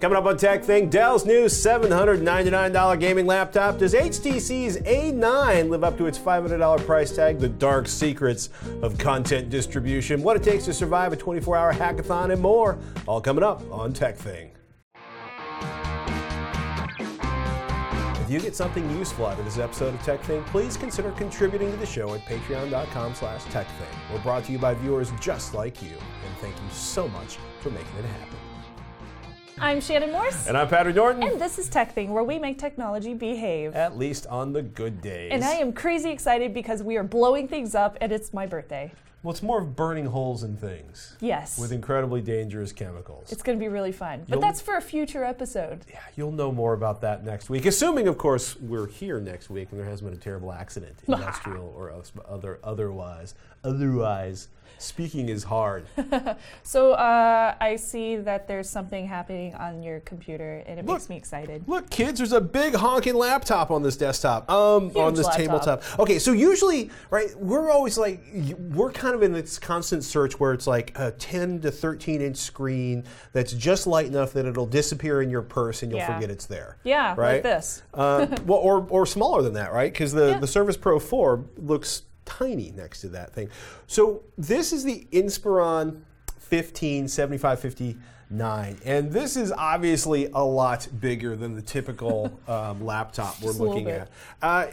Coming up on TekThing, Dell's new $799 gaming laptop. Does HTC's A9 live up to its $500 price tag? The dark secrets of content distribution, what it takes to survive a 24 hour hackathon, and more. All coming up on TekThing. If you get something useful out of this episode of TekThing, please consider contributing to the show at patreon.com slash tekthing. We're brought to you by viewers just like you, and thank you so much for making it happen. I'm Shannon Morse. And I'm Patrick Norton. And this is TekThing, where we make technology behave. At least on the good days. And I am crazy excited because we are blowing things up and it's my birthday. Well, it's more of burning holes in things. Yes. With incredibly dangerous chemicals. It's going to be really fun. But You'll- that's for a future episode. yeah, you'll know more about that next week, assuming, of course, we're here next week and there hasn't been a terrible accident, industrial or other otherwise. Otherwise, speaking is hard. So uh, I see that there's something happening on your computer and it Look. makes me excited. Look, kids, there's a big honking laptop on this desktop. Um, on this laptop. tabletop. Okay, so usually, right, we're always like, we're kind of in this constant search where it's like a 10 to 13 inch screen that's just light enough that it'll disappear in your purse and you'll Yeah. forget it's there. Yeah, right? like this. Uh, well, or, or smaller than that, right? Because the, Yeah. the Surface Pro 4 looks tiny next to that thing. So this is the Inspiron 15 7559. And this is obviously a lot bigger than the typical um, laptop we're Just a little looking at. Uh,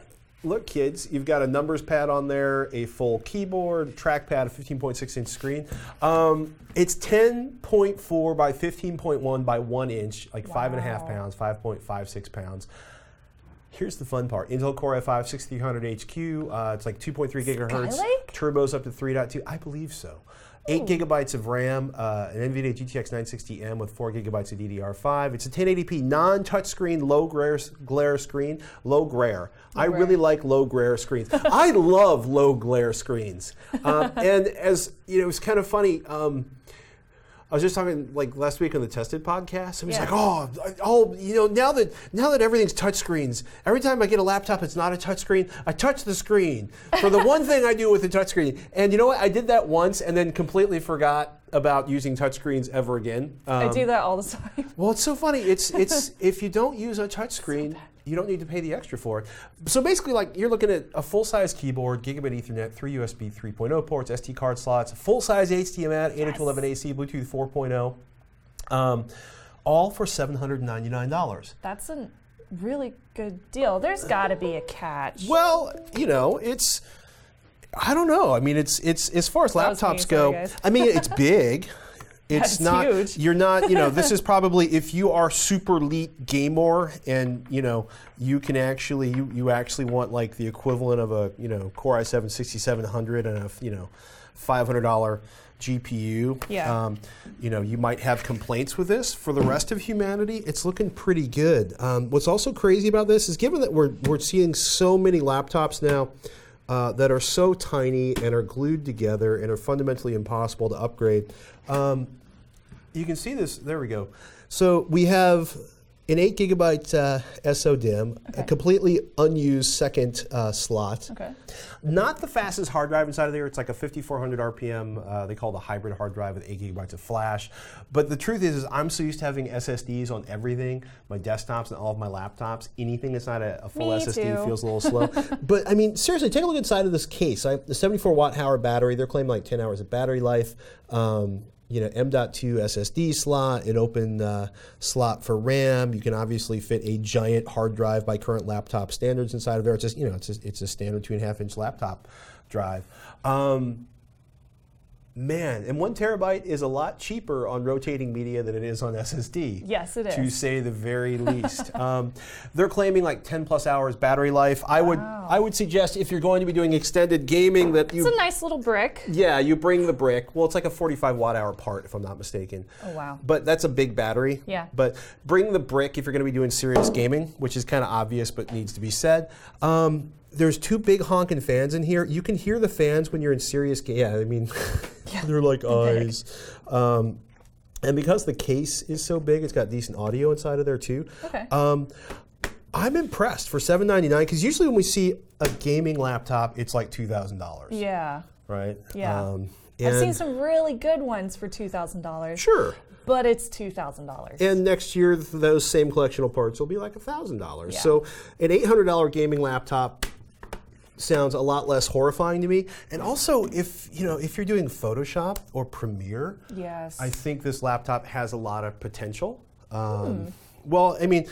look, kids, you've got a numbers pad on there, a full keyboard, trackpad, a 15.6 inch screen. Um, it's 10.4 by 15.1 by 1 inch, like 5.5 Wow. pounds, 5.56 pounds. Here's the fun part: Intel Core i5 6300 HQ. Uh, it's like 2.3 gigahertz. Skylake? Turbos up to 3.2. I believe so. Eight gigabytes of RAM, uh, an NVIDIA GTX 960M with four gigabytes of DDR5. It's a 1080p non-touchscreen, low glare, glare screen. Low glare. I glare. really like low glare screens. I love low glare screens. Um, and as you know, it's kind of funny. Um, I was just talking like last week on the Tested podcast. I was Yeah. like, oh, I- oh, you know, now that now that everything's touchscreens, every time I get a laptop, it's not a touchscreen. I touch the screen for the one thing I do with the touchscreen. And you know what? I did that once and then completely forgot about using touchscreens ever again. I Um, do that all the time. well, it's so funny. It's it's if you don't use a touchscreen, you don't need to pay the extra for it. So basically, like you're looking at a full-size keyboard, gigabit Ethernet, three USB 3.0 ports, SD card slots, full-size HDMI, 802.11 AC, Bluetooth 4.0, um, all for $799. That's a really good deal. There's got to be a catch. Well, you know, it's I don't know. I mean, it's it's as far as was me, laptops sorry, go. I mean, it's big. It's it's not. huge. You're not. You know, this is probably if you are super elite gamer and you know you can actually you you actually want like the equivalent of a you know Core i7 6700 and a you know five hundred dollar GPU. Yeah. Um, you know, you might have complaints with this. For the rest of humanity, it's looking pretty good. Um, what's also crazy about this is given that we're, we're seeing so many laptops now uh, that are so tiny and are glued together and are fundamentally impossible to upgrade, um, you can see this. There we go. So we have an 8 gigabyte uh, SODIMM, a completely unused second uh, slot. Okay. Not the fastest hard drive inside of there. It's like a 5400 RPM. Uh, they call it a hybrid hard drive with 8 gigabytes of flash. But the truth is, is I'm so used to having SSDs on everything, my desktops and all of my laptops. Anything that's not a, a full Me SSD too. feels a little slow. but I mean, seriously, take a look inside of this case. I, the 74 watt hour battery. They're claiming like 10 hours of battery life. Um, you know, M.2 SSD slot, an open uh, slot for RAM. You can obviously fit a giant hard drive by current laptop standards inside of there. It's just, you know, it's a, it's a standard two and a half inch laptop drive. Um, man, and one terabyte is a lot cheaper on rotating media than it is on SSD. Yes, it is. To say the very least. um, they're claiming like 10 plus hours battery life. I would, I would suggest if you're going to be doing extended gaming that you It's a nice little brick. yeah, you bring the brick. Well, it's like a 45 watt hour part, if I'm not mistaken. Oh, wow. But that's a big battery. Yeah. But bring the brick if you're going to be doing serious gaming, which is kind of obvious but needs to be said. Um, there's two big honking fans in here. You can hear the fans when you're in serious game. Yeah, I mean, they're like eyes. Um, and because the case is so big, it's got decent audio inside of there too. Okay. Um, I'm impressed for $799 because usually when we see a gaming laptop, it's like $2,000 Yeah. right? Yeah. Um, I've seen some really good ones for $2,000. Sure. but it's two thousand dollars. And next year, those same collectional parts will be like thousand dollars. So an eight hundred dollar gaming laptop sounds a lot less horrifying to me. And also, if you know, if you're doing Photoshop or Premiere, Yes. I think this laptop has a lot of potential. Um, Hmm. Well, I mean,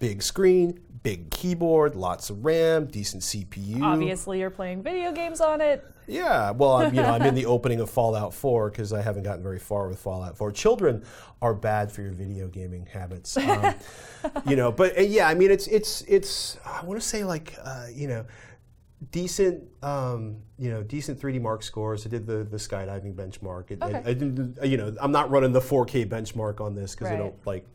big screen, big keyboard, lots of RAM, decent CPU. Obviously, you're playing video games on it. Yeah, well, I'm, you know, I'm in the opening of Fallout 4 because I haven't gotten very far with Fallout 4. Children are bad for your video gaming habits, um, you know. But uh, yeah, I mean, it's it's it's. I want to say like uh, you know, decent um, you know decent 3D Mark scores. I did the the skydiving benchmark. It, and Okay. I didn't, you know, I'm not running the 4K benchmark on this because I don't like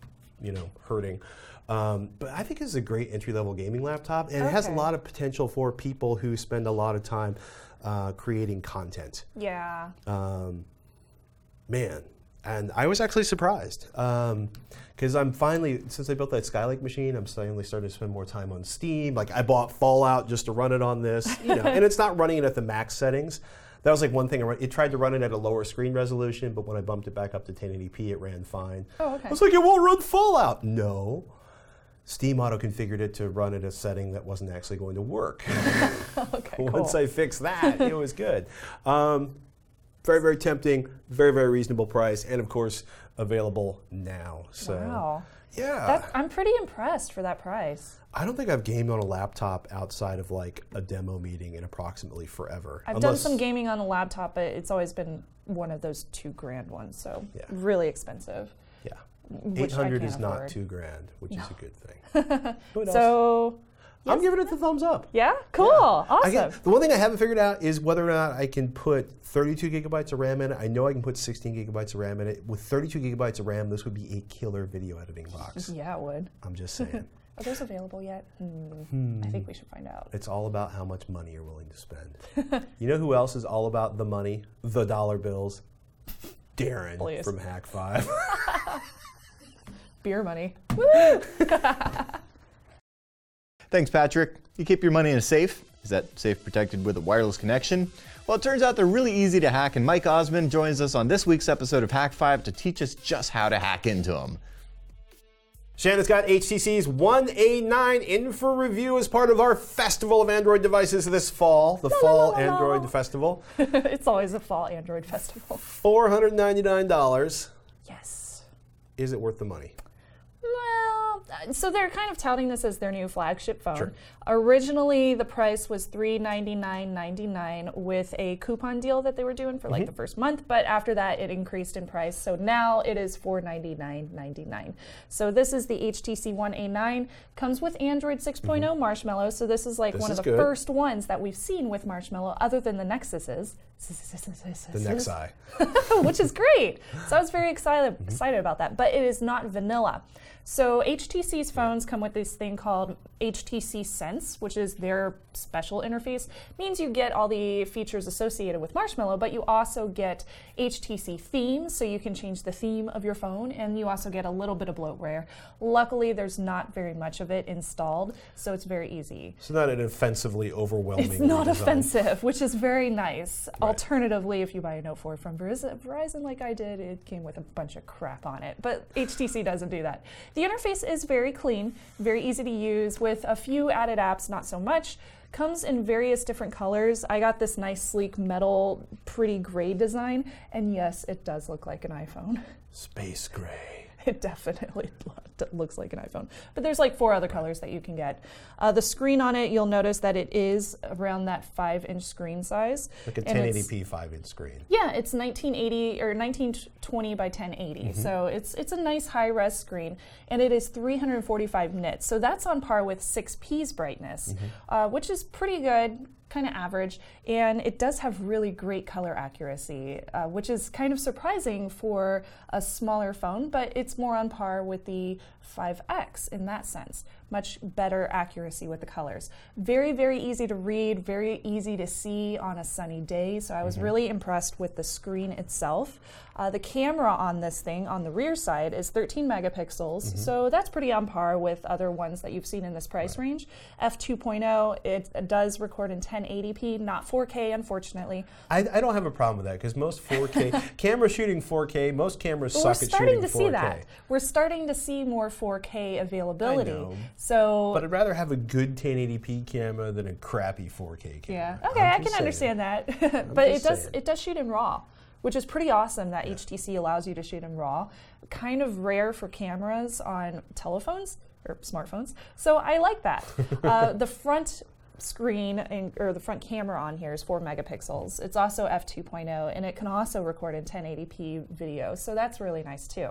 you know hurting. Um, but I think it's a great entry level gaming laptop, and it has a lot of potential for people who spend a lot of time uh, creating content. Yeah. Um, man, and I was actually surprised because I'm finally since I built that Skylake machine, I'm finally starting to spend more time on Steam. Like I bought Fallout just to run it on this, you know, and it's not running it at the max settings. That was like one thing. It tried to run it at a lower screen resolution, but when I bumped it back up to 1080p, it ran fine. Oh, okay. I was like, it won't run Fallout. No. Steam auto configured it to run at a setting that wasn't actually going to work. Okay. Once cool. I fixed that, it was good. Um, very, very tempting, very, very reasonable price, and of course, available now. So, wow. yeah. That, I'm pretty impressed for that price. I don't think I've gamed on a laptop outside of like a demo meeting in approximately forever. I've done some gaming on a laptop, but it's always been one of those two grand ones, so Yeah. really expensive. Yeah. which I 800 can't is not afford. two grand, which is a good thing. What So, I'm giving it the thumbs up. yeah, cool, I awesome. get- the one thing I haven't figured out is whether or not I can put 32 gigabytes of RAM in it. I know I can put 16 gigabytes of RAM in it. With 32 gigabytes of RAM, this would be a killer video editing box. yeah, it would. I'm just saying. Are those available yet? Hmm. I think we should find out. It's all about how much money you're willing to spend. you know who else is all about the money? The dollar bills. Darren Please. from Hak5. Beer money. Thanks, Patrick. You keep your money in a safe. Is that safe protected with a wireless connection? Well, it turns out they're really easy to hack, and Mike Ossmann joins us on this week's episode of Hak5 to teach us just how to hack into them. Shannon's got HTC's One A9 in for review as part of our Festival of Android Devices this fall, the Fall la, la. Android Festival. it's always a fall Android festival. $499. Yes. Is it worth the money? So they're kind of touting this as their new flagship phone. Sure. Originally, the price was $399.99 with a coupon deal that they were doing for Mm-hmm. like the first month, but after that, it increased in price. So now it is $499.99. So this is the HTC One A9. Comes with Android 6.0 Marshmallow. So this is like Mm-hmm. This one is of the good. first ones that we've seen with Marshmallow, other than the Nexuses. The next eye. which is great. So I was very excited Mm-hmm. excited about that. But it is not vanilla. So HTC's phones come with this thing called HTC Sense, which is their special interface. Means you get all the features associated with Marshmallow, but you also get HTC themes, so you can change the theme of your phone, and you also get a little bit of bloatware. Luckily, there's not very much of it installed, so it's very easy. It's not an offensively overwhelming. It's not redesign. offensive, which is very nice. Alternatively, if you buy a Note 4 from Verizon, Verizon, like I did, it came with a bunch of crap on it. But HTC doesn't do that. The interface is very clean, very easy to use, with a few added apps, not so much. Comes in various different colors. I got this nice, sleek, metal, pretty gray design, and yes, it does look like an iPhone. Space gray. It definitely looks like an iPhone. But there's like four other colors that you can get. Uh, the screen on it, you'll notice that it is around that five inch screen size. Like a 1080p 5 inch screen. Yeah, it's 1980 or 1920 by 1080. So it's it's a nice high res screen, and it is 345 nits. So that's on par with 6P's brightness, uh, which is pretty good. Kind of average, and it does have really great color accuracy, uh, which is kind of surprising for a smaller phone. But it's more on par with the 5X in that sense. Much better accuracy with the colors. Very, very easy to read, very easy to see on a sunny day. So I was really impressed with the screen itself. Uh, the camera on this thing on the rear side is 13 megapixels, so that's pretty on par with other ones that you've seen in this price range. f2.0, it does record in 1080p, not 4K, unfortunately. I, I don't have a problem with that because most 4K camera shooting 4K, most cameras But suck we're starting to see that. We're starting to see more 4K availability. So But I'd rather have a good 1080p camera than a crappy 4K camera. yeah, okay, I'm I can saying. understand that. but it does saying. it does shoot in RAW, which is pretty awesome that HTC allows you to shoot in RAW. Kind of rare for cameras on telephones or smartphones. So I like that. uh, the front screen and, or the front camera on here is 4 megapixels. It's also f2.0 and it can also record in 1080p video. So that's really nice too.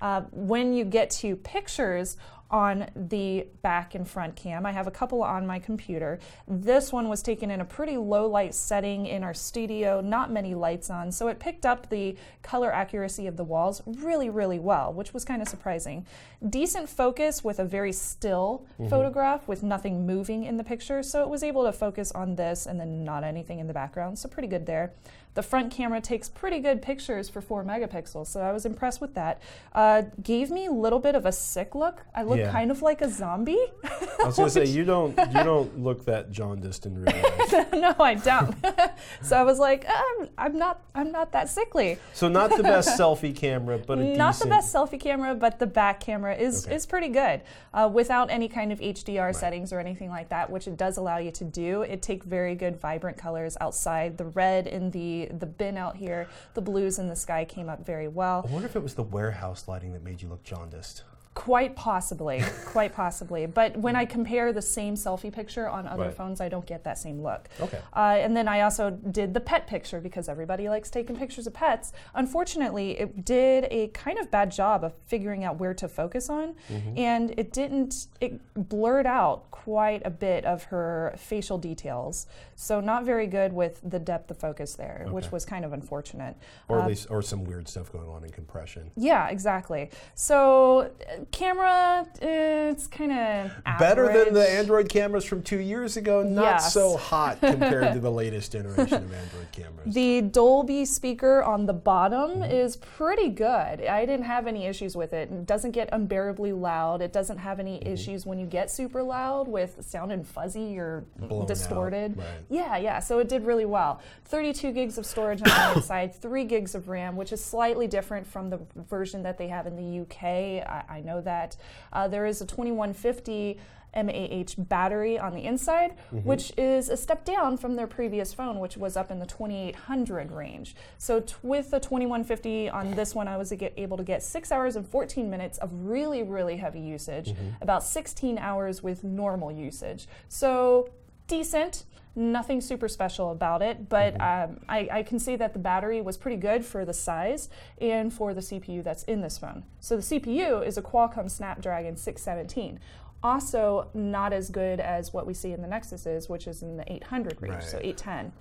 Uh, when you get to pictures on the back and front cam, I have a couple on my computer. This one was taken in a pretty low light setting in our studio, not many lights on, so it picked up the color accuracy of the walls really, really well, which was kind of surprising. Decent focus with a very still mm-hmm. photograph with nothing moving in the picture, so it was able to focus on this and then not anything in the background, so pretty good there. The front camera takes pretty good pictures for 4 megapixels, so I was impressed with that. Uh, gave me a little bit of a sick look. I look Yeah. kind of like a zombie. I was going to say you don't you don't look that jaundiced in real life. no, I don't. so I was like, um, I'm not, I'm not that sickly. So not the best selfie camera, but a Not the best selfie camera, but the back camera is Okay. is pretty good uh, without any kind of HDR settings or anything like that, which it does allow you to do. It take very good vibrant colors outside. The red in the the bin out here, the blues in the sky came up very well. I wonder if it was the warehouse lighting that made you look jaundiced. Quite possibly, quite possibly. But when I compare the same selfie picture on other Right. phones, I don't get that same look. Okay. Uh, and then I also did the pet picture because everybody likes taking pictures of pets. Unfortunately, it did a kind of bad job of figuring out where to focus on, Mm-hmm. and it didn't. It blurred out quite a bit of her facial details. So not very good with the depth of focus there, which was kind of unfortunate. Or Uh, at least, or some weird stuff going on in compression. yeah, exactly. So, uh, camera, uh, it's kind of Better than the Android cameras from two years ago. Not Yes. so hot compared to the latest generation of Android cameras. The Dolby speaker on the bottom is pretty good. I didn't have any issues with it. It doesn't get unbearably loud. It doesn't have any issues when you get super loud with sounding fuzzy or Blown out, distorted. right. Yeah, yeah. So it did really well. 32 gigs of storage on the inside, 3 gigs of RAM, which is slightly different from the version that they have in the UK. I, I know that. Uh, there is a 2150 MAH battery on the inside, which is a step down from their previous phone, which was up in the 2800 range. So t- with the 2150 on this one, I was get, able to get 6 hours and 14 minutes of really, really heavy usage, about 16 hours with normal usage. So decent. Nothing super special about it, but um, I, I can see that the battery was pretty good for the size and for the CPU that's in this phone. So the CPU is a Qualcomm Snapdragon 617. Also, not as good as what we see in the Nexuses, which is in the 800 range, so 810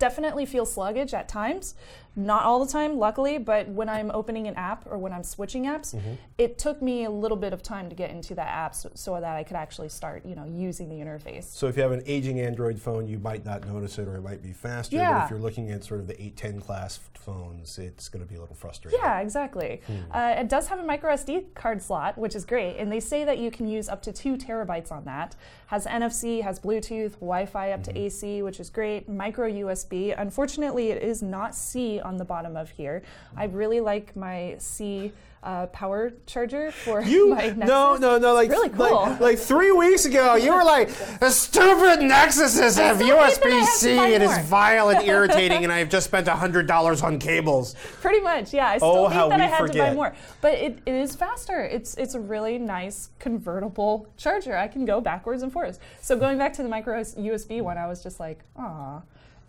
definitely feel sluggish at times. Not all the time, luckily, but when I'm opening an app or when I'm switching apps, Mm-hmm. it took me a little bit of time to get into that app so, so that I could actually start, you know, using the interface. So if you have an aging Android phone, you might not notice it, or it might be faster. But Yeah. if you're looking at sort of the 810 class phones, it's going to be a little frustrating. Yeah, exactly. Hmm. Uh, it does have a micro SD card slot, which is great, and they say that you can use up to two terabytes on that. Has NFC, has Bluetooth, Wi-Fi up to Mm-hmm. AC, which is great. Micro USB. Unfortunately, it is not C on the bottom of here. I really like my C uh, power charger for You my Nexus. no no no like really cool. like, like three weeks ago you were like the stupid Nexuses have still think that I have to USB buy it is more." vile and irritating and I've just spent hundred dollars on cables. Pretty much, yeah. I still Oh, think how that we I had to buy forget. more, but it, it is faster. It's it's a really nice convertible charger. I can go backwards and forwards. So going back to the micro USB one, I was just like, ah.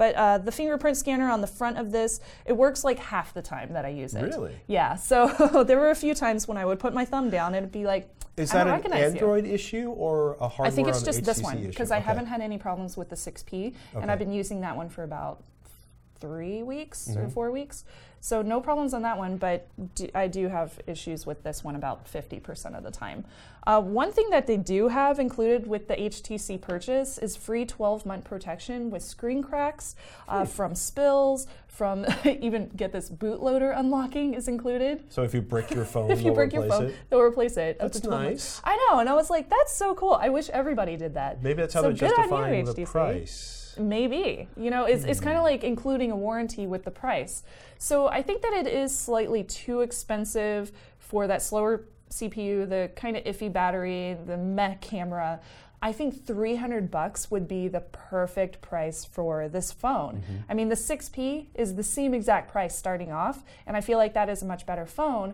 But uh, the fingerprint scanner on the front of this, it works like half the time that I use it. Really? Yeah. So there were a few times when I would put my thumb down and it'd be like, Is I that an recognize you. Android issue or a hardware issue? I think it's just this one because I haven't had any problems with the 6P, and I've been using that one for about three weeks Mm-hmm. or four weeks. So no problems on that one, but do, I do have issues with this one about 50% of the time. Uh, one thing that they do have included with the HTC purchase is free 12 month protection with screen cracks uh, from spills, from even get this bootloader unlocking is included. So if you brick your phone, If you break your phone, it. they'll replace it. That's 12 months. nice. I know, and I was like, that's so cool. I wish everybody did that. Maybe that's how So they're on you, justifying the HTC. price. Maybe. You know, it's, it's Hmm. kind of like including a warranty with the price. So I think that it is slightly too expensive for that slower CPU, the kind of iffy battery, the meh camera. I think 300 bucks would be the perfect price for this phone. Mm-hmm. I mean, the 6P is the same exact price starting off, and I feel like that is a much better phone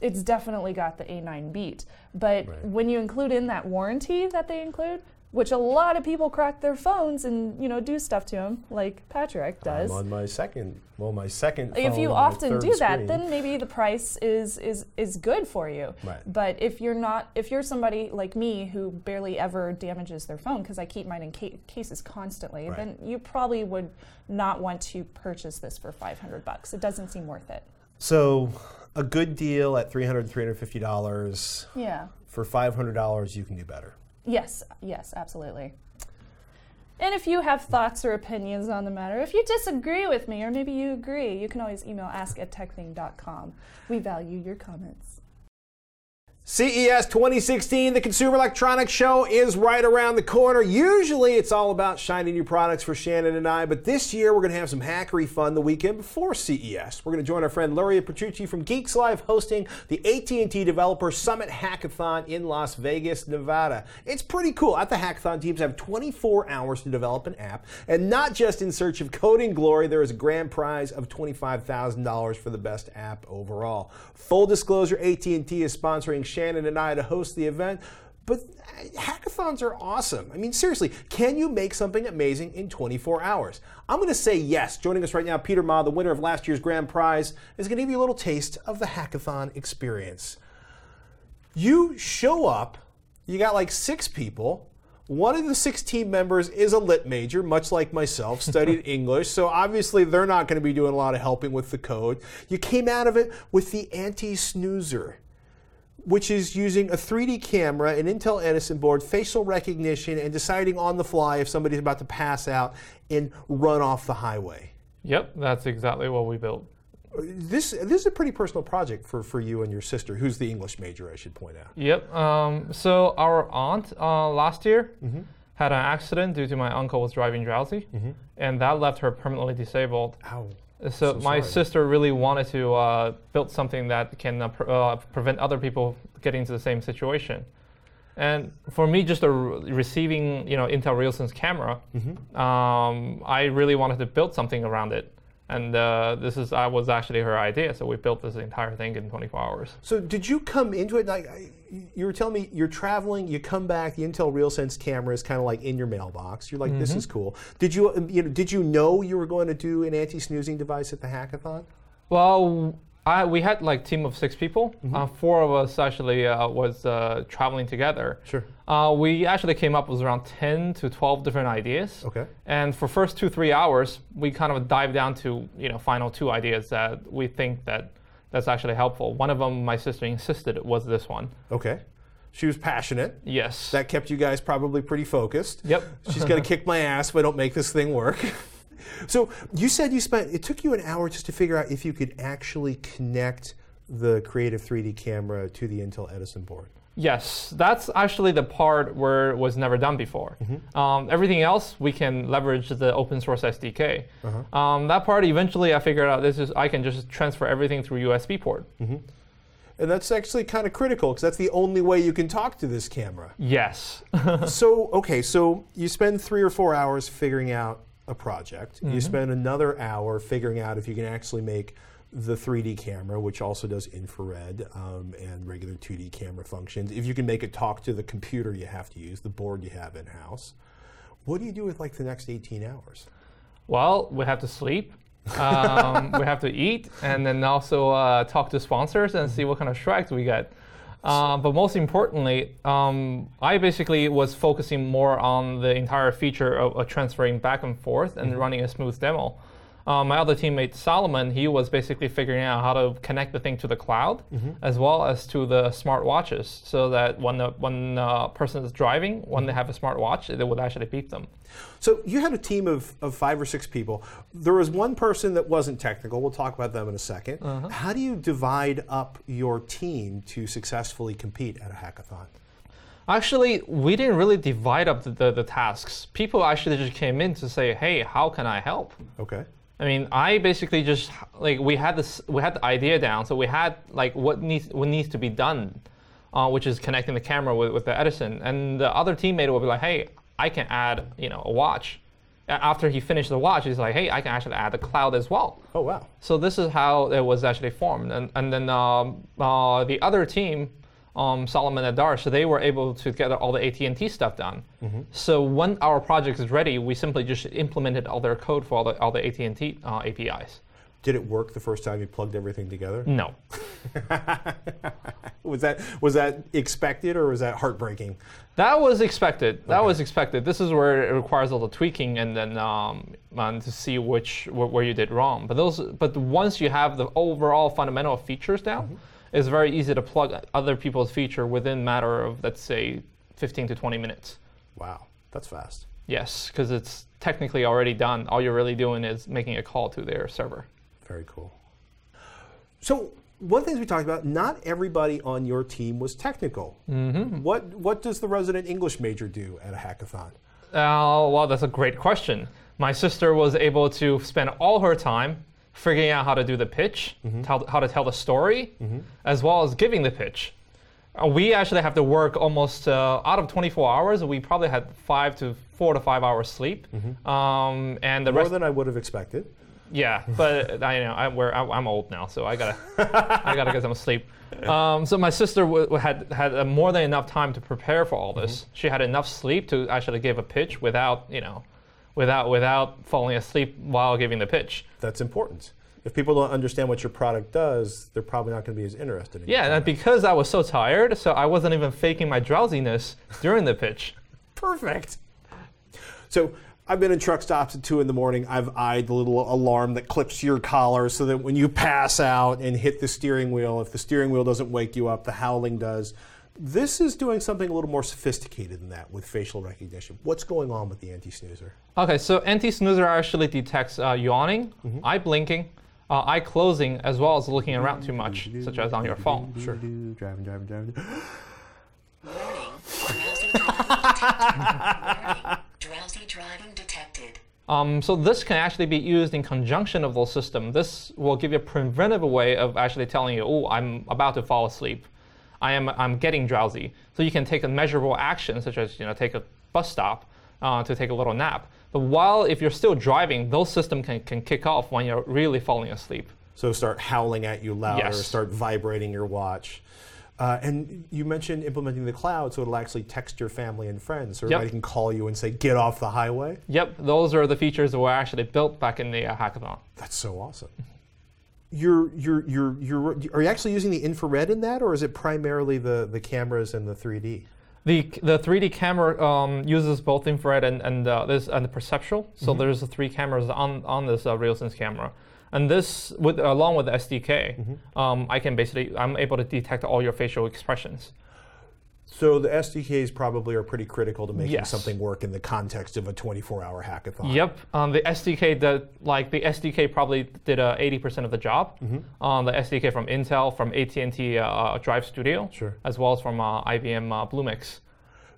it's definitely got the A9 beat. But Right. when you include in that warranty that they include, which a lot of people crack their phones and you know do stuff to them, like Patrick does. I'm on my second, well, my second. if you often do that, screen. then maybe the price is is is good for you. Right. But if you're not, if you're somebody like me who barely ever damages their phone because I keep mine in ca- cases constantly, Right. then you probably would not want to purchase this for 500 bucks. It doesn't seem worth it. So a good deal at 300 $350. Yeah. For $500, you can do better. Yes, yes, absolutely. And if you have thoughts or opinions on the matter, if you disagree with me or maybe you agree, you can always email ask at tekthing.com. We value your comments. CES 2016, the Consumer Electronics Show, is right around the corner. Usually it's all about shiny new products for Shannon and I, but this year we're going to have some hackery fun the weekend before CES. We're going to join our friend Luria Petrucci from Geeks Live hosting the AT&T Developer Summit Hackathon in Las Vegas, Nevada. It's pretty cool. At the hackathon, teams have 24 hours to develop an app, and not just in search of coding glory, there is a grand prize of $25,000 for the best app overall. Full disclosure, AT&T is sponsoring Shannon and I to host the event. But hackathons are awesome. I mean, seriously, can you make something amazing in 24 hours? I'm going to say yes. Joining us right now, Peter Ma, the winner of last year's grand prize, is going to give you a little taste of the hackathon experience. You show up, you got like six people. One of the six team members is a lit major, much like myself, studied English, so obviously they're not going to be doing a lot of helping with the code. You came out of it with the anti snoozer which is using a 3D camera, an Intel Edison board, facial recognition, and deciding on the fly if somebody's about to pass out and run off the highway. Yep, that's exactly what we built. This this is a pretty personal project for, for you and your sister, who's the English major, I should point out. Yep. Um, so our aunt uh, last year had an accident due to my uncle was driving drowsy, and that left her permanently disabled. Ow. So, So my sister really wanted to uh, build something that can uh, pr- uh, prevent other people getting into the same situation. And for me, just a re- receiving you know Intel RealSense camera, um, I really wanted to build something around it. And uh, this is uh, was actually her idea, so we built this entire thing in 24 hours. So did you come into it like I- you were telling me you're traveling, you come back, the Intel RealSense camera is kind of like in your mailbox. You're like, this is cool. Did you um, you know did you know you were going to do an anti-snoozing device at the hackathon? Well, I, we had like team of six people. Uh, four of us actually uh, was uh, traveling together. Sure. Uh, we actually came up with around 10 to 12 different ideas. Okay. And for first two three hours, we kind of dive down to you know final two ideas that we think that that's actually helpful. One of them, my sister insisted was this one. Okay. She was passionate. Yes. That kept you guys probably pretty focused. Yep. She's going to kick my ass if I don't make this thing work. so you said you spent, it took you an hour just to figure out if you could actually connect the Creative 3D camera to the Intel Edison board. Yes, that's actually the part where it was never done before. Um, everything else we can leverage the open source SDK. Um, that part eventually I figured out this is I can just transfer everything through USB port. And that's actually kind of critical because that's the only way you can talk to this camera. Yes. so, okay, so you spend three or four hours figuring out a project. You spend another hour figuring out if you can actually make the 3D camera, which also does infrared um, and regular 2D camera functions. If you can make it talk to the computer you have to use, the board you have in house. What do you do with like the next 18 hours? well, we have to sleep. um, we have to eat, and then also uh, talk to sponsors and see what kind of strikes we get. Uh, but most importantly, um, I basically was focusing more on the entire feature of, of transferring back and forth and running a smooth demo. Um, my other teammate Solomon, he was basically figuring out how to connect the thing to the cloud as well as to the smart watches, so that when the when a person is driving, when they have a smart watch, it would actually beep them. So you had a team of, of five or six people. There was one person that wasn't technical. We'll talk about them in a 2nd Uh-huh. How do you divide up your team to successfully compete at a hackathon? Actually, we didn't really divide up the, the, the tasks. People actually just came in to say, "Hey, how can I help?" Okay. I mean, I basically just like we had this, we had the idea down, so we had like what needs what needs to be done, uh, which is connecting the camera with, with the Edison, and the other teammate will be like, "Hey, I can add you know a watch." A- After he finished the watch, he's like, "Hey, I can actually add the cloud as well." Oh, wow. So this is how it was actually formed, and and then um, uh, the other team, um, Solomon and Darsh, they were able to get all the AT and T stuff done. So when our project is ready, we simply just implemented all their code for all the all the AT and T uh, APIs. Did it work the first time you plugged everything together? No, Was that was that expected or was that heartbreaking? that was expected. That was expected. This is where it requires a little tweaking and then um, and to see which wh- where you did wrong. But those, but once you have the overall fundamental features down, it's very easy to plug other people's feature within matter of let's say 15 to 20 minutes. Wow, that's fast. Yes, because it's technically already done. All you're really doing is making a call to their server. Very cool. So one of the things we talked about, not everybody on your team was technical. Mm-hmm. What what does the resident English major do at a hackathon? Uh, well, that's a great question. My sister was able to spend all her time figuring out how to do the pitch, tell, how to tell the story, as well as giving the pitch. Uh, we actually have to work almost uh, out of 24 hours. We probably had five to four to five hours sleep, um, and the More rest. than I would have expected. Yeah, but I know I, we're, I, I'm old now, so I gotta I gotta get some sleep. Um, so my sister w- w- had had uh, more than enough time to prepare for all this. She had enough sleep to actually give a pitch without you know, without without falling asleep while giving the pitch. That's important. If people don't understand what your product does, they're probably not going to be as interested in Yeah, and because I was so tired, so I wasn't even faking my drowsiness during the pitch. Perfect. So I've been in truck stops at two in the morning. I've eyed the little alarm that clips your collar so that when you pass out and hit the steering wheel, if the steering wheel doesn't wake you up, the howling does. This is doing something a little more sophisticated than that with facial recognition. What's going on with the anti snoozer? Okay, so anti-snoozer actually detects uh, yawning, eye blinking, uh, eye closing, as well as looking around too much, such as on your phone. Sure. Driving, driving, driving. Drowsy driving detected. Drowsy driving detected. Um, so this can actually be used in conjunction of those systems. This will give you a preventive way of actually telling you, oh, I'm about to fall asleep. I am I'm getting drowsy. So you can take a measurable action, such as you know take a bus stop uh, to take a little nap. But while if you're still driving, those systems can, can kick off when you're really falling asleep. So start howling at you louder, Yes. start vibrating your watch. Uh, and you mentioned implementing the cloud so it'll actually text your family and friends so Yep. everybody can call you and say, get off the highway. Yep, those are the features that were actually built back in the uh, hackathon. That's so awesome. You're, you're, you're, you're, are you actually using the infrared in that, or is it primarily the, the cameras and the 3D? The, the 3D camera um, uses both infrared and and uh, this and the perceptual. So there's three cameras on on this uh, RealSense camera, and this with along with the SDK, um, I can basically I'm able to detect all your facial expressions. So the SDKs probably are pretty critical to making Yes. something work in the context of a 24-hour hackathon. Yep, um, the SDK that like the SDK probably did uh, 80% of the job. Um, the SDK from Intel, from AT&T uh, Drive Studio, Sure. as well as from uh, IBM uh, Bluemix.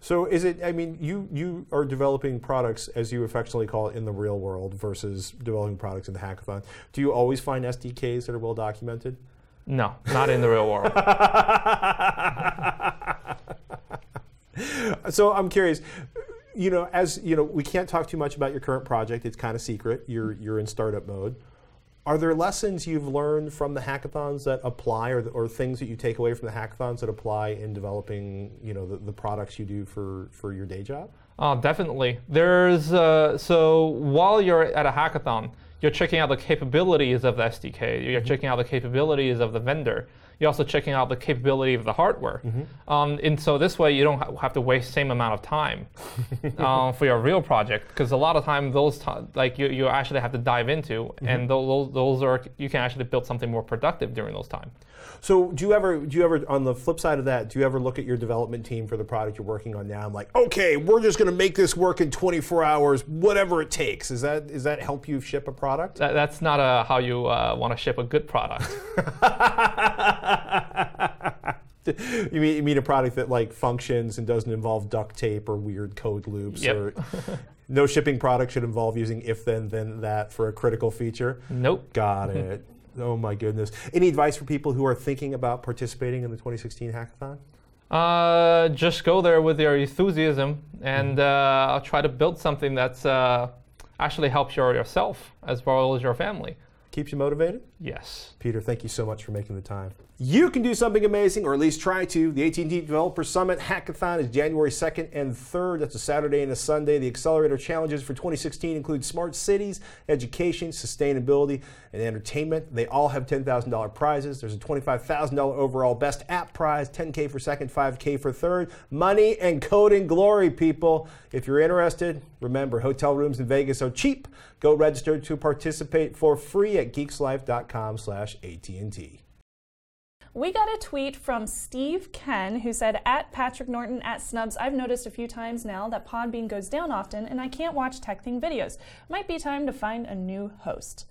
So is it? I mean, you you are developing products as you affectionately call it in the real world versus developing products in the hackathon. Do you always find SDKs that are well documented? No, not in the real world. So I'm curious. You know, as you know, we can't talk too much about your current project. It's kind of secret. You're you're in startup mode. Are there lessons you've learned from the hackathons that apply, or, or things that you take away from the hackathons that apply in developing, you know, the, the products you do for, for your day job? Uh, definitely. There's uh, so while you're at a hackathon, you're checking out the capabilities of the SDK. You're checking out the capabilities of the vendor. You're also checking out the capability of the hardware. Um, and so this way, you don't ha- have to waste same amount of time um, for your real project because a lot of time those ti like you, you actually have to dive into, and those those are you can actually build something more productive during those time. So do you ever do you ever on the flip side of that, do you ever look at your development team for the product you're working on now I'm like, okay, we're just gonna make this work in 24 hours, whatever it takes. Is that is that help you ship a product? That, that's not uh, how you uh, want to ship a good product. you mean you mean a product that like functions and doesn't involve duct tape or weird code loops Yep. or no shipping product should involve using if then then that for a critical feature? nope. Got it. Oh my goodness. Any advice for people who are thinking about participating in the 2016 hackathon? Uh, just go there with your enthusiasm and uh, try to build something that's uh, actually helps your yourself as well as your family. Keeps you motivated? Yes. Peter, thank you so much for making the time. You can do something amazing, or at least try to. The AT&T Developer Summit Hackathon is January 2nd and 3rd. That's a Saturday and a Sunday. The accelerator challenges for 2016 include smart cities, education, sustainability, and entertainment. They all have $10,000 prizes. There's a $25,000 overall best app prize, 10K for second, 5K for third. Money and coding glory, people. If you're interested, remember hotel rooms in Vegas are cheap. Go register to participate for free at geekslife.com slash AT&T. We got a tweet from Steve Ken who said, At Patrick Norton at Snubs, I've noticed a few times now that Podbean goes down often and I can't watch TekThing videos. Might be time to find a new host.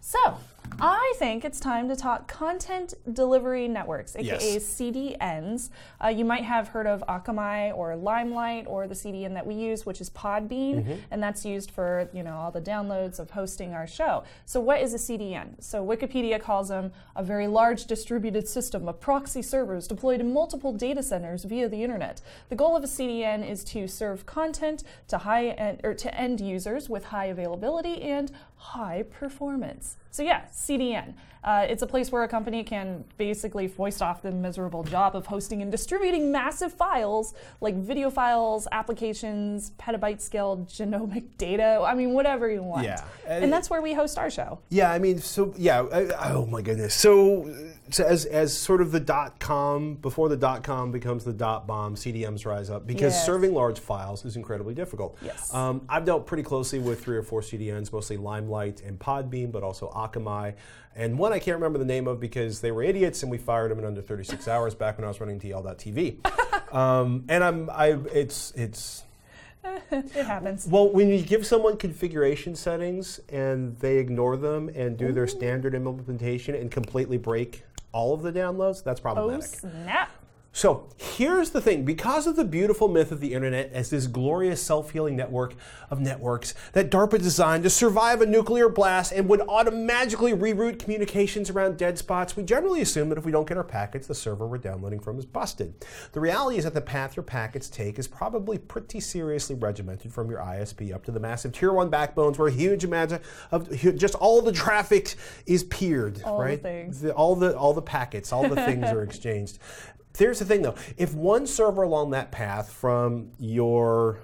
So, I think it's time to talk content delivery networks, aka Yes. CDNs. Uh, you might have heard of Akamai or Limelight or the CDN that we use, which is Podbean, and that's used for you know all the downloads of hosting our show. So, what is a CDN? So, Wikipedia calls them a very large distributed system of proxy servers deployed in multiple data centers via the internet. The goal of a CDN is to serve content to high end, or to end users with high availability and high performance. So yeah, CDN. Uh, it's a place where a company can basically foist off the miserable job of hosting and distributing massive files like video files, applications, petabyte scale genomic data. I mean, whatever you want. Yeah. And that's where we host our show. Yeah, I mean, so yeah. I, oh my goodness. So, so as as sort of the dot com before the dot com becomes the dot bomb, CDNs rise up because Yes. serving large files is incredibly difficult. Yes. Um, I've dealt pretty closely with three or four CDNs, mostly Limelight and Podbean, but also Akamai, and one I can't remember the name of because they were idiots and we fired them in under 36 hours back when I was running DL.TV. um, and I'm I it's it's. It happens. Well, when you give someone configuration settings and they ignore them and do their standard implementation and completely break all of the downloads, that's problematic. Oh, snap. So here's the thing because of the beautiful myth of the internet as this glorious self healing network of networks that DARPA designed to survive a nuclear blast and would automatically reroute communications around dead spots, we generally assume that if we don't get our packets, the server we're downloading from is busted. The reality is that the path your packets take is probably pretty seriously regimented from your ISP up to the massive tier one backbones where huge amounts of just all the traffic is peered, All the right? things. the, all the all the packets, all the things are exchanged. Here's the thing, though: if one server along that path from your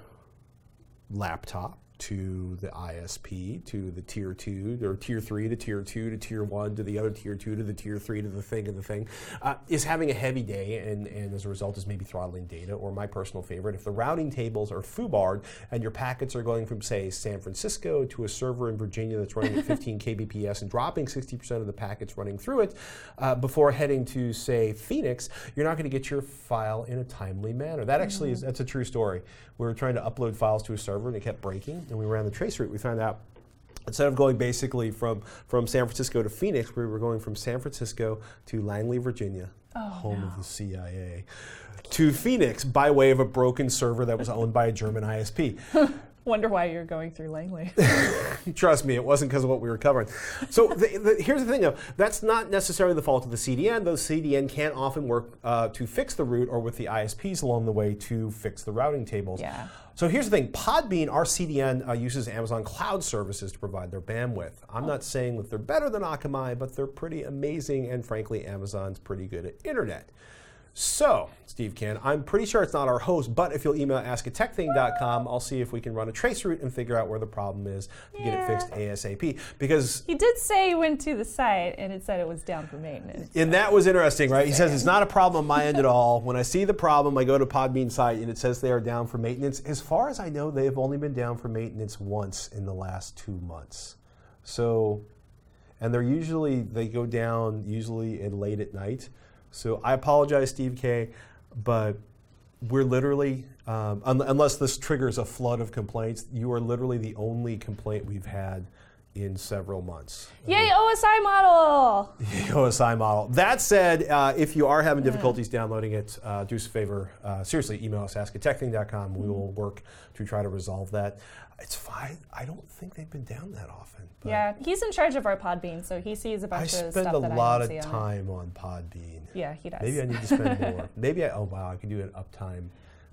laptop to the ISP to the tier two or tier three to tier two to tier one to the other tier two to the tier three to the thing and the thing. Uh, is having a heavy day and, and as a result is maybe throttling data or my personal favorite. If the routing tables are foobarred and your packets are going from say San Francisco to a server in Virginia that's running at 15 kbps and dropping 60% of the packets running through it uh, before heading to say Phoenix you're not going to get your file in a timely manner. That actually is that's a true story we were trying to upload files to a server and it kept breaking and we ran the trace route we found out instead of going basically from, from San Francisco to Phoenix, we were going from San Francisco to Langley, Virginia, oh, home of the CIA, to Phoenix by way of a broken server that was owned by a German ISP. Wonder why you're going through Langley. Trust me, it wasn't because of what we were covering. So the, the, here's the thing, though. That's not necessarily the fault of the CDN. Though CDN can often work uh, to fix the route or with the ISPs along the way to fix the routing tables. Yeah. So here's the thing. Podbean, our CDN, uh, uses Amazon Cloud Services to provide their bandwidth. I'm not saying that they're better than Akamai, but they're pretty amazing, and frankly, Amazon's pretty good at internet. So, Steve Can, I'm pretty sure it's not our host, but if you'll email askatekthing.com, I'll see if we can run a trace route and figure out where the problem is to get it fixed ASAP. Because He did say he went to the site and it said it was down for maintenance. and that was interesting, right? He says it's not a problem on my end at all. When I see the problem, I go to Podbean site and it says they are down for maintenance. As far as I know, they have only been down for maintenance once in the last two months. So, and they're usually they go down usually in late at night. So I apologize, Steve K, but we're literally um, un- unless this triggers a flood of complaints, you are literally the only complaint we've had in several months. Yay, OSI model! OSI model. That said, uh, if you are having difficulties downloading it, uh, do us a favor. Uh, seriously, email us askatekthing.com. We will work to try to resolve that. It's fine. I don't think they've been down that often. Yeah, he's in charge of our Podbean, so he sees a I bunch of spend stuff a lot I of don't see on it. time on Podbean. Yeah, he does. Maybe I need to spend more. Maybe I. Oh wow, I could do an uptime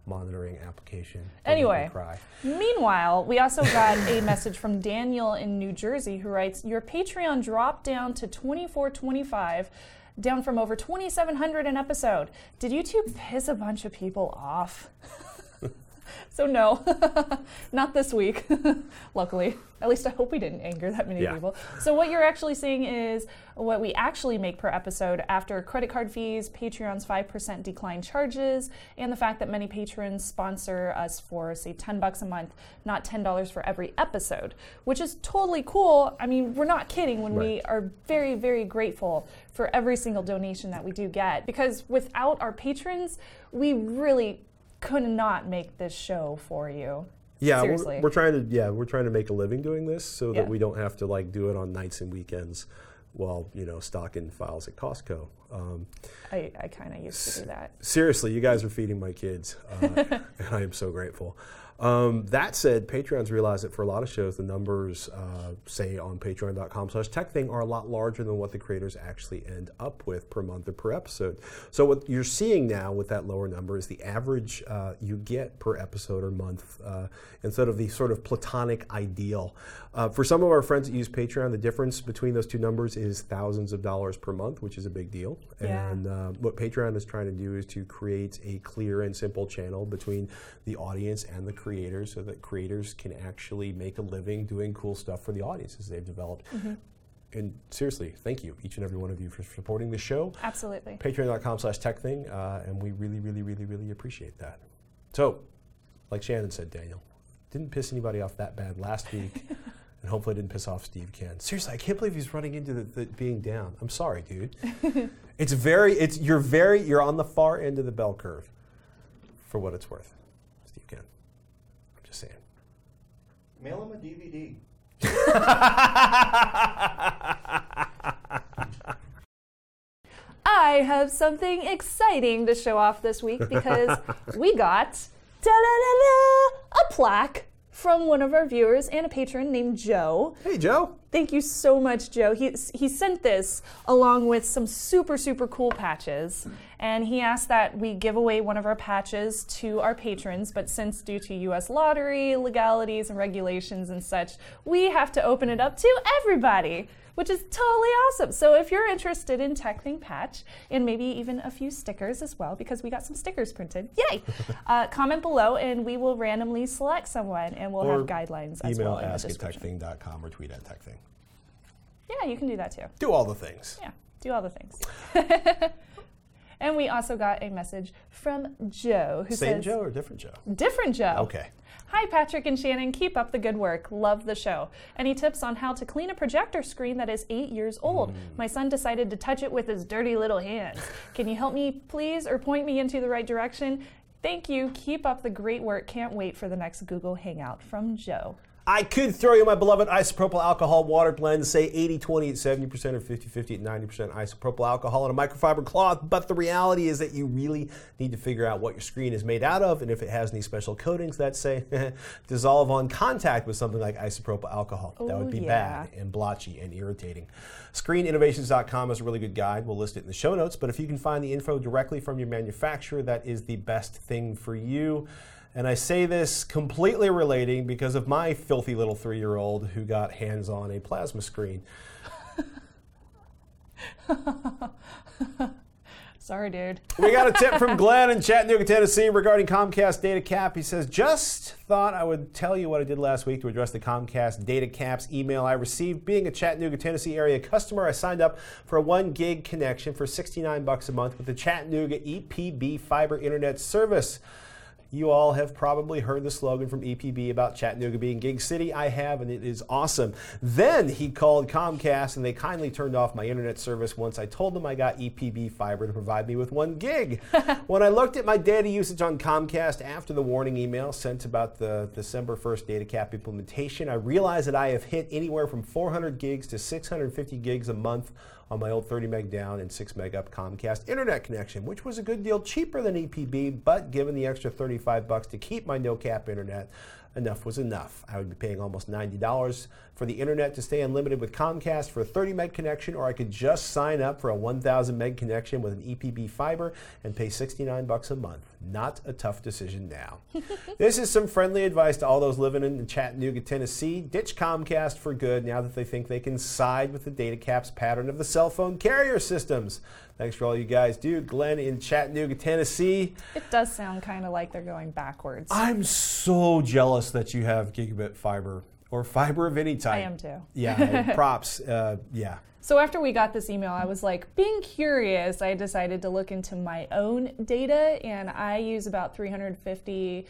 monitoring application. Don't make me Anyway. cry. Meanwhile, we also got a message from Daniel in New Jersey who writes, "Your Patreon dropped down to 24.25, down from over 2,700 an episode. Did YouTube piss a bunch of people off?" so no, not this week. Luckily, at least I hope we didn't anger that many Yeah. people. So what you're actually seeing is what we actually make per episode after credit card fees, Patreon's 5% decline charges, and the fact that many patrons sponsor us for say 10 bucks a month, not $10 for every episode, which is totally cool. I mean, we're not kidding when we are very very grateful for every single donation that we do get because without our patrons, we really could not make this show for you. Yeah, we're, we're trying to. Yeah, we're trying to make a living doing this so that we don't have to like do it on nights and weekends, while you know stocking files at Costco. Um, I, I kind of used to do that. seriously, you guys are feeding my kids, uh, and I am so grateful. Um, that said, Patreons realize that for a lot of shows, the numbers, uh, say on patreon.com slash tekthing, are a lot larger than what the creators actually end up with per month or per episode. So what you're seeing now with that lower number is the average uh, you get per episode or month uh, instead of the sort of platonic ideal. Uh, for some of our friends that use Patreon, the difference between those two numbers is thousands of dollars per month, which is a big deal. Yeah. And uh, what Patreon is trying to do is to create a clear and simple channel between the audience and the creators so that creators can actually make a living doing cool stuff for the audiences they've developed. And seriously, thank you, each and every one of you, for supporting the show. Absolutely. Patreon.com slash tekthing, uh, and we really, really, really, really appreciate that. So, like Shannon said, Daniel, didn't piss anybody off that bad last week, and hopefully didn't piss off Steve Ken. Seriously, I can't believe he's running into the, the being down. I'm sorry, dude. it's very, it's you're very, you're on the far end of the bell curve, for what it's worth, Steve Ken. I'm just saying. Mail him a DVD. I have something exciting to show off this week because we got a plaque from one of our viewers and a patron named Joe. Hey, Joe. Thank you so much, Joe. He, he sent this along with some super, super cool patches. And he asked that we give away one of our patches to our patrons. But since, due to US lottery legalities and regulations and such, we have to open it up to everybody, which is totally awesome. So if you're interested in TekThing patch and maybe even a few stickers as well, because we got some stickers printed, yay! uh, comment below and we will randomly select someone and we'll Or have guidelines as Email well the ask at tekthing.com or tweet at techthing. Yeah, you can do that too. Do all the things. Yeah, do all the things. and we also got a message from Joe who Same says, Joe or different Joe? Different Joe. Okay. Hi, Patrick and Shannon. Keep up the good work. Love the show. Any tips on how to clean a projector screen that is eight years old? Hmm. My son decided to touch it with his dirty little hands. Can you help me, please, or point me into the right direction? Thank you. Keep up the great work. Can't wait for the next Google Hangout from Joe. I could throw you my beloved isopropyl alcohol water blend, say 80 20 at 70% or 50 50 at 90% isopropyl alcohol and a microfiber cloth. But the reality is that you really need to figure out what your screen is made out of and if it has any special coatings that say dissolve on contact with something like isopropyl alcohol. that would be yeah. bad and blotchy and irritating. Screeninnovations.com is a really good guide. We'll list it in the show notes. But if you can find the info directly from your manufacturer, that is the best thing for you. And I say this completely relating because of my filthy little three year old who got hands on a plasma screen. Sorry, dude. We got a tip from Glenn in Chattanooga, Tennessee regarding Comcast data cap. He says, Just thought I would tell you what I did last week to address the Comcast data caps email I received. Being a Chattanooga, Tennessee area customer, I signed up for a one gig connection for 69 bucks a month with the Chattanooga EPB fiber internet service. You all have probably heard the slogan from EPB about Chattanooga being Gig City. I have, and it is awesome. Then he called Comcast, and they kindly turned off my internet service once I told them I got EPB fiber to provide me with one gig. when I looked at my data usage on Comcast after the warning email sent about the December 1st data cap implementation, I realized that I have hit anywhere from 400 gigs to 650 gigs a month on my old 30 meg down and 6 meg up Comcast internet connection, which was a good deal cheaper than EPB, but given the extra 35 bucks to keep my no cap internet, enough was enough. I would be paying almost $90 for the internet to stay unlimited with Comcast for a 30 meg connection, or I could just sign up for a 1000 meg connection with an EPB fiber and pay 69 bucks a month. Not a tough decision now. this is some friendly advice to all those living in Chattanooga, Tennessee. Ditch Comcast for good now that they think they can side with the data caps pattern of the cell phone carrier systems. Thanks for all you guys do. Glenn in Chattanooga, Tennessee. It does sound kind of like they're going backwards. I'm so jealous that you have gigabit fiber or fiber of any type. I am too. Yeah, props. Uh, yeah. So after we got this email, I was like, being curious, I decided to look into my own data, and I use about 350.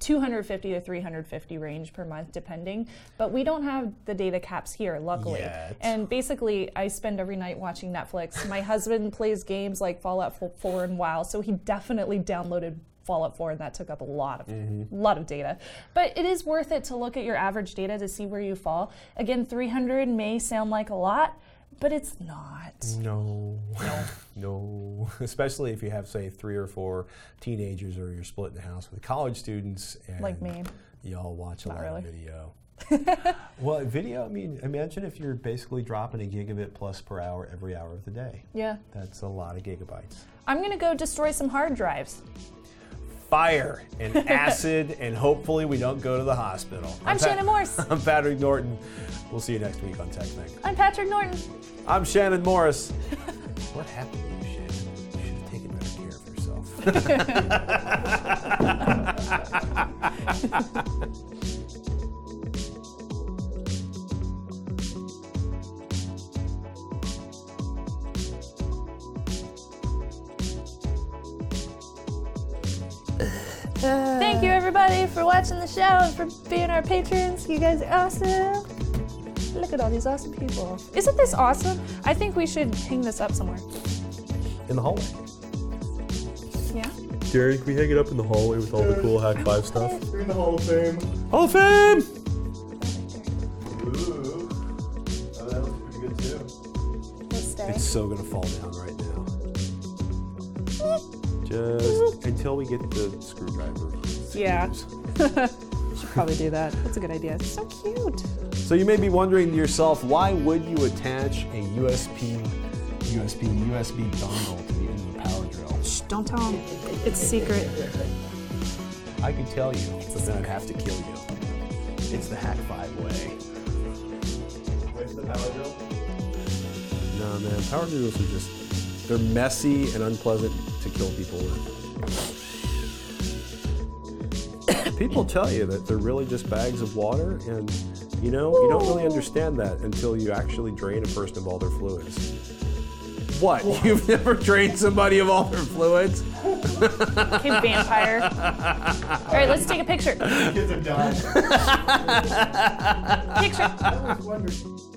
250 to 350 range per month, depending. But we don't have the data caps here, luckily. Yet. And basically, I spend every night watching Netflix. My husband plays games like Fallout 4 and WoW, so he definitely downloaded Fallout 4, and that took up a lot of mm-hmm. lot of data. But it is worth it to look at your average data to see where you fall. Again, 300 may sound like a lot, but it's not. No. No. no. Especially if you have, say, three or four teenagers or you're splitting the house with college students. And Like me. Y'all watch a Not lot really. of video. well, video, I mean, imagine if you're basically dropping a gigabit plus per hour every hour of the day. Yeah. That's a lot of gigabytes. I'm gonna go destroy some hard drives. Fire and acid, and hopefully we don't go to the hospital. I'm Pat- Shannon Morse. I'm Patrick Norton. We'll see you next week on TekThing. I'm Patrick Norton. I'm Shannon Morris. what happened to you, Shannon? You should have taken better care of yourself. Thank you everybody for watching the show and for being our patrons. You guys are awesome. Look at all these awesome people. Isn't this awesome? I think we should hang this up somewhere. In the hallway. Yeah. Jared, can we hang it up in the hallway with all the cool Hak5 stuff? In the Hall of Fame. Hall of Fame! Ooh. Oh, that looks pretty good too. Let's stay. It's so gonna fall down right now. Just until we get the screwdriver. Yeah. should probably do that. That's a good idea. It's so cute. So you may be wondering to yourself, why would you attach a USB, USB, USB dongle to the end of the power drill? Shh, don't tell them. It's secret. I could tell you, but then I'd have to kill you. It's the Hak5 way. Where's the power drill? No, man, power drills are just, they're messy and unpleasant to kill people with. People tell you that they're really just bags of water, and you know, you don't really understand that until you actually drain a person of all their fluids. What? You've never drained somebody of all their fluids? Okay, vampire. All right, let's take a picture. Kids are done. Picture. I was wondering.